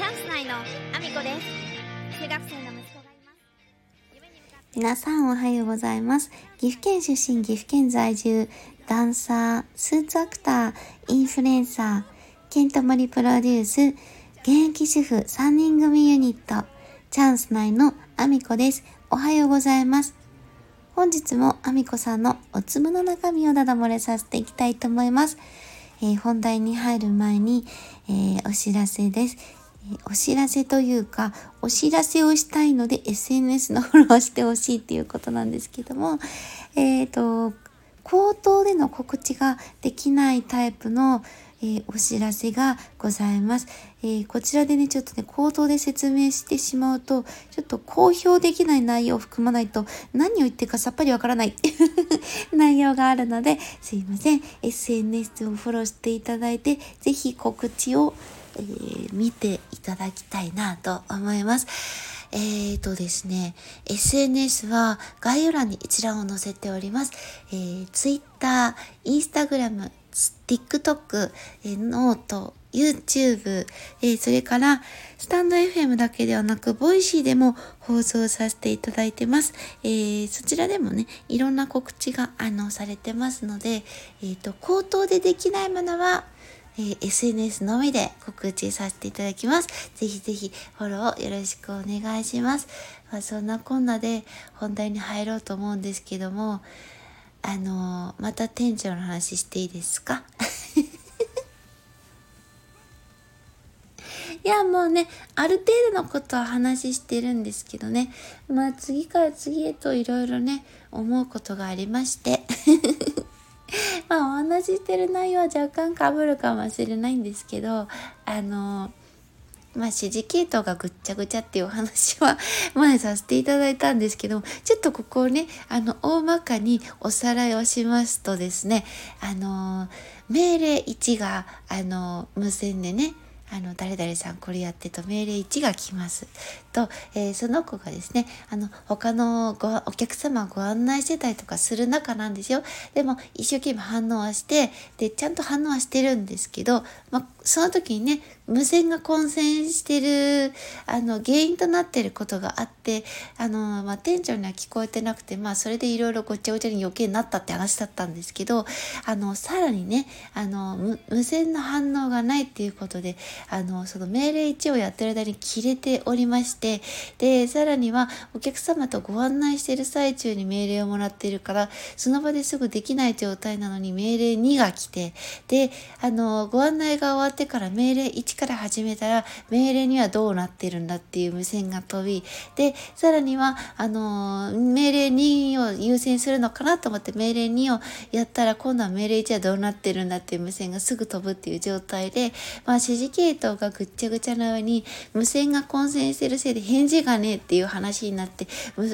チャンス内のアミコです中学生の息子がいます皆さんおはようございます。岐阜県出身、岐阜県在住、ダンサー、スーツアクター、インフルエンサー、ケントモリプロデュース、現役主婦3人組ユニット、チャンス内のアミコです。おはようございます。本日もアミコさんのお粒の中身をダダ漏れさせていきたいと思います。えー本題に入る前に、えーお知らせです。お知らせというか、お知らせをしたいので SNS のフォローしてほしいっていうことなんですけども、えっ、と、口頭での告知ができないタイプの、えーお知らせがございます、えーこちらでね、ちょっとね、口頭で説明してしまうと、ちょっと公表できない内容を含まないと、何を言ってるかさっぱりわからない 内容があるので、すいません。SNS をフォローしていただいて、ぜひ告知を、えー見ていただきたいなと思います。えーとですね、SNS は概要欄に一覧を載せております。えー、Twitter、Instagram、TikTok、えー note、YouTube、えーそれから、スタンド FM だけではなく、 Voicy でも放送させていただいてます。えーそちらでもね、いろんな告知が、あの、されてますので、えっ、と、口頭でできないものは、えー SNS のみで告知させていただきます。ぜひぜひフォローよろしくお願いします。まあ、そんなこんなで本題に入ろうと思うんですけども、あのーまた店長の話していいですか？いやもうねある程度のことは話してるんですけどねまあ次から次へといろいろね思うことがありまして まあお話ししてる内容は若干かぶるかもしれないんですけどあのまあ指示系統がぐっちゃぐちゃっていうお話は 前させていただいたんですけどもちょっとここをねあの大まかにおさらいをしますとですねあの命令1があの無線でねあの誰々さんこれやってと命令1が来ます。と、えーその子がですねあの他のごお客様をご案内してたりとかする中なんですよ。でも一生懸命反応はしてでちゃんと反応はしてるんですけど、まあ、その時にね無線が混戦してるあの原因となってることがあってあの、まあ、店長には聞こえてなくてまあそれでいろいろごちゃごちゃに余計になったって話だったんですけどあのさらにねあの無無線の反応がないっていうことであのその命令1をやってる間に切れておりましてでさらにはお客様とご案内してる最中に命令をもらっているからその場ですぐできない状態なのに命令2が来てであのご案内が終わってから命令1から始めたら命令2はどうなってるんだっていう無線が飛びでさらにはあの命令2を優先するのかなと思って命令2をやったら今度は命令1はどうなってるんだっていう無線がすぐ飛ぶっていう状態で、まあ、指示系統がぐっちゃぐちゃな上に無線が混戦してるせいで返事がねえっていう話になって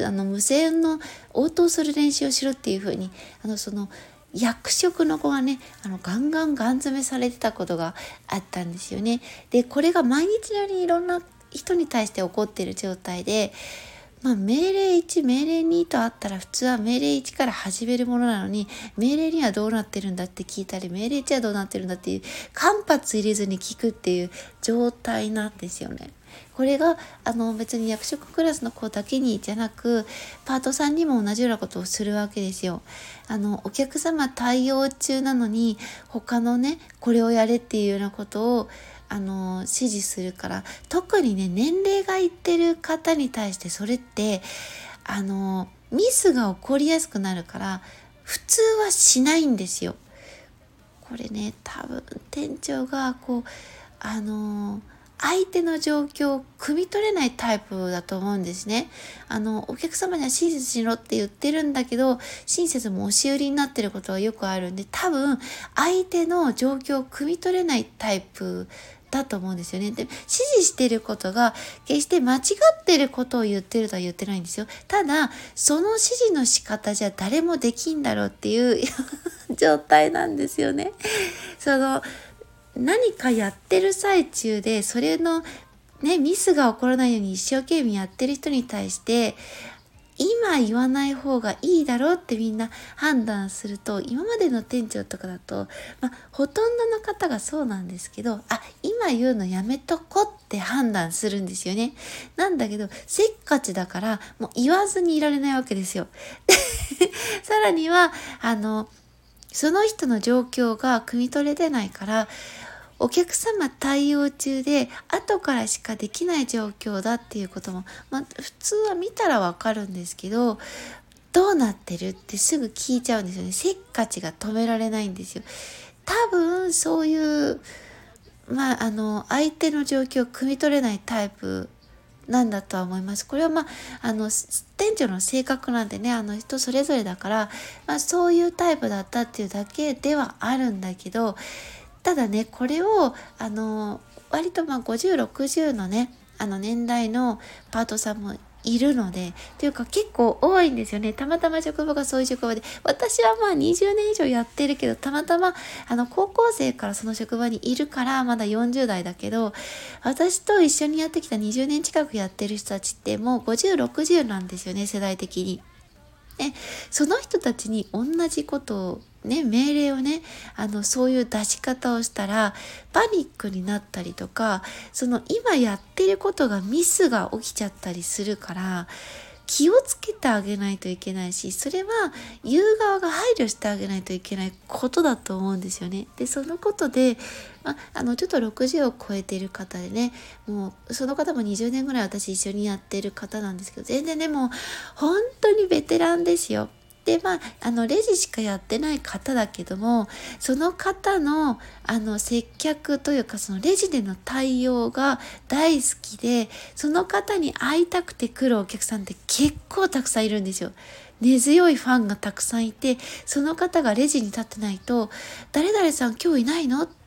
あの無線の応答する練習をしろっていうふうにあのその役職の子がねあのガンガンガン詰めされてたことがあったんですよね。でこれが毎日のようにいろんな人に対して起こっている状態で、まあ、命令1命令2とあったら普通は命令1から始めるものなのに命令2はどうなってるんだって聞いたり命令1はどうなってるんだっていう間髪入れずに聞くっていう状態なんですよね。これがあの別に役職クラスの子だけにじゃなくパートさんにも同じようなことをするわけですよ。あのお客様対応中なのに他のねこれをやれっていうようなことをあの指示するから特にね年齢がいってる方に対してそれってあのミスが起こりやすくなるから普通はしないんですよ。これね多分店長がこうあの相手の状況を汲み取れないタイプだと思うんですね。あのお客様には親切しろって言ってるんだけど親切も押し売りになってることはよくあるんで多分相手の状況を汲み取れないタイプだと思うんですよね。で指示してることが決して間違ってることを言ってるとは言ってないんですよ。ただその指示の仕方じゃ誰もできんだろうっていう 状態なんですよね。その何かやってる最中でそれのねミスが起こらないように一生懸命やってる人に対して今言わない方がいいだろうってみんな判断すると今までの店長とかだと、まあ、ほとんどの方がそうなんですけどあ今言うのやめとこって判断するんですよね。なんだけどせっかちだからもう言わずにいられないわけですよ。さらにはあのその人の状況が汲み取れてないからお客様対応中で後からしかできない状況だっていうことも、まあ、普通は見たらわかるんですけどどうなってるってすぐ聞いちゃうんですよね。せっかちが止められないんですよ。多分そういうまああの相手の状況を汲み取れないタイプなんだとは思います。これはまあ、あの、店長の性格なんでね、あの人それぞれだから、まあそういうタイプだったっていうだけではあるんだけど、ただねこれをあの割とまあ5060のねあの年代のパートさんもいるので、というか結構多いんですよね。たまたま職場がそういう職場で、私はまあ20年以上やってるけど、たまたまあの高校生からその職場にいるからまだ40代だけど、私と一緒にやってきた20年近くやってる人たちってもう50、60なんですよね、世代的に。ね、その人たちに同じことをね、命令をね、あの、そういう出し方をしたら、パニックになったりとか、その今やってることがミスが起きちゃったりするから、気をつけてあげないといけないし、それは言う側が配慮してあげないといけないことだと思うんですよね。で、そのことで、まあ、の、ちょっと60を超えてる方でね、もう、その方も20年ぐらい私一緒にやってる方なんですけど、全然でも、本当にベテランですよ。でまああのレジしかやってない方だけどもその方のあの接客というかそのレジでの対応が大好きでその方に会いたくて来るお客さんって結構たくさんいるんですよ。根強いファンがたくさんいてその方がレジに立ってないと「誰々さん今日いないの?」って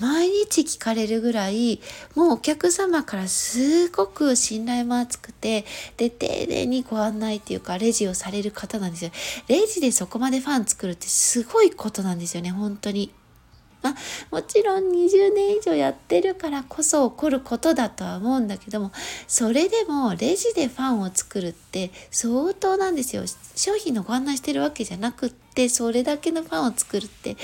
毎日聞かれるぐらいもうお客様からすごく信頼も厚くてで丁寧にご案内っていうかレジをされる方なんですよ。レジでそこまでファン作るってすごいことなんですよね本当に。まあ、もちろん20年以上やってるからこそ起こることだとは思うんだけどもそれでもレジでファンを作るって相当なんですよ商品のご案内してるわけじゃなくってってそれだけのファンを作るって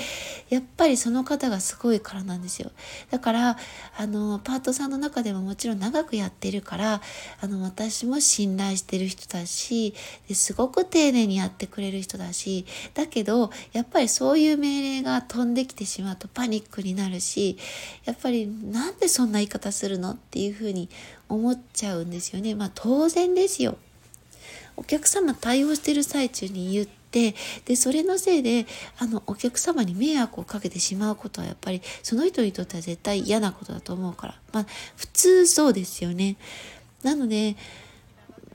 やっぱりその方がすごいからなんですよ。だからあのパートさんの中でももちろん長くやってるからあの私も信頼してる人だしですごく丁寧にやってくれる人だしだけどやっぱりそういう命令が飛んできてしまうとパニックになるしやっぱりなんでそんな言い方するのっていうふうに思っちゃうんですよね。まあ当然ですよ。お客様対応してる最中に言ってでそれのせいであのお客様に迷惑をかけてしまうことはやっぱりその人にとっては絶対嫌なことだと思うからまあ普通そうですよね。なので、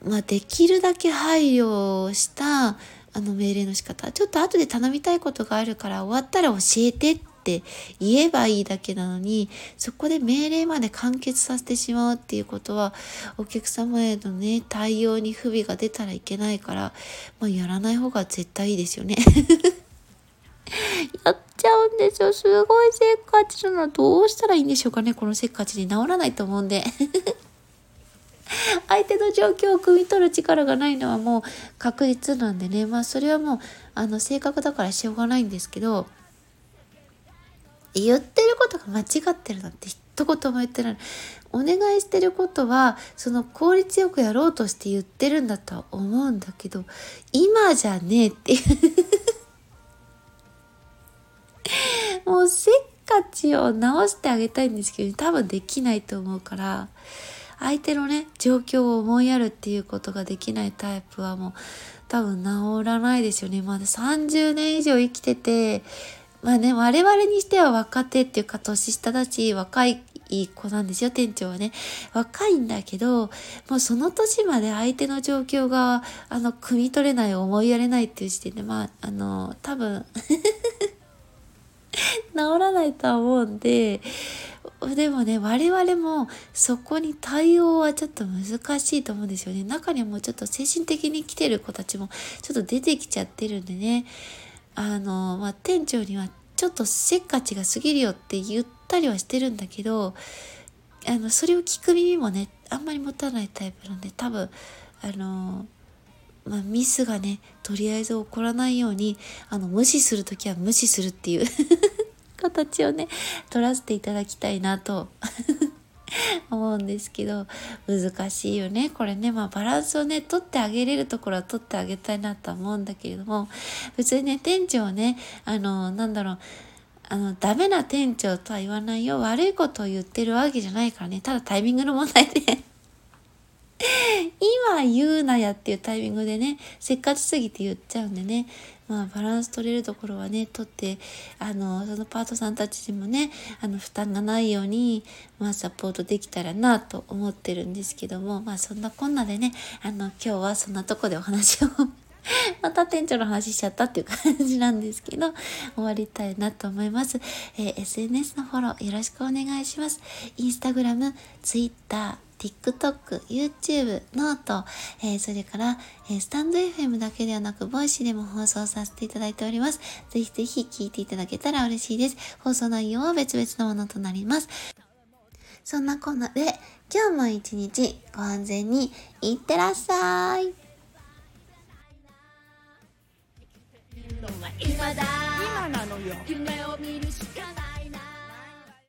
まあ、できるだけ配慮したあの命令の仕方ちょっと後で頼みたいことがあるから終わったら教えてってって言えばいいだけなのにそこで命令まで完結させてしまうっていうことはお客様へのね対応に不備が出たらいけないから、まあ、やらない方が絶対いいですよね。やっちゃうんですよ。すごいせっかちなのは。どうしたらいいんでしょうかね。このせっかちに治らないと思うんで。相手の状況を汲み取る力がないのはもう確実なんでね。まあそれはもう、あの、性格だからしょうがないんですけど、言ってることが間違ってるなんて一言も言ってない。お願いしてることは、その効率よくやろうとして言ってるんだとは思うんだけど、今じゃねえっていうもうせっかちを直してあげたいんですけど、多分できないと思うから、相手のね、状況を思いやるっていうことができないタイプはもう多分治らないですよね。まだ30年以上生きてて、まあね、我々にしては若手っていうか年下だし、若い子なんですよ、店長はね。若いんだけど、もうその年まで相手の状況が、あの、汲み取れない、思いやれないっていう時点で、まあ、あの、多分 治らないとは思うんで、でもね、我々もそこに対応はちょっと難しいと思うんですよね。中にはもうちょっと精神的に来てる子たちもちょっと出てきちゃってるんでね。あの、まあ、店長にはちょっとせっかちが過ぎるよって言ったりはしてるんだけどあのそれを聞く耳もねあんまり持たないタイプなんで多分あのまあ、ミスがねとりあえず起こらないようにあの無視する時は無視するっていう 形をね取らせていただきたいなと 思うんですけど難しいよねこれねまあバランスをね取ってあげれるところは取ってあげたいなとは思うんだけれども普通にね店長ねあのなんだろうあの、ダメな店長とは言わないよ。悪いことを言ってるわけじゃないからね。ただタイミングの問題で今言うなやっていうタイミングでね、せっかちすぎて言っちゃうんでね。まあ、バランス取れるところはね、取って、あの、そのパートさんたちにもね、あの、負担がないように、まあ、サポートできたらなと思ってるんですけども、まあ、そんなこんなでね、あの、今日はそんなとこでお話を また店長の話しちゃったっていう感じなんですけど、終わりたいなと思います。えー、SNS のフォローよろしくお願いします。 Instagram、Twitter、TikTok、YouTube、 note、えー、それから、えー、スタンド FM だけではなく、 Voicy でも放送させていただいております。ぜひぜひ聞いていただけたら嬉しいです。放送内容は別々のものとなります。そんなこんなで、今日も一日ご安全にいってらっしゃい。今なのよ夢を見るしかない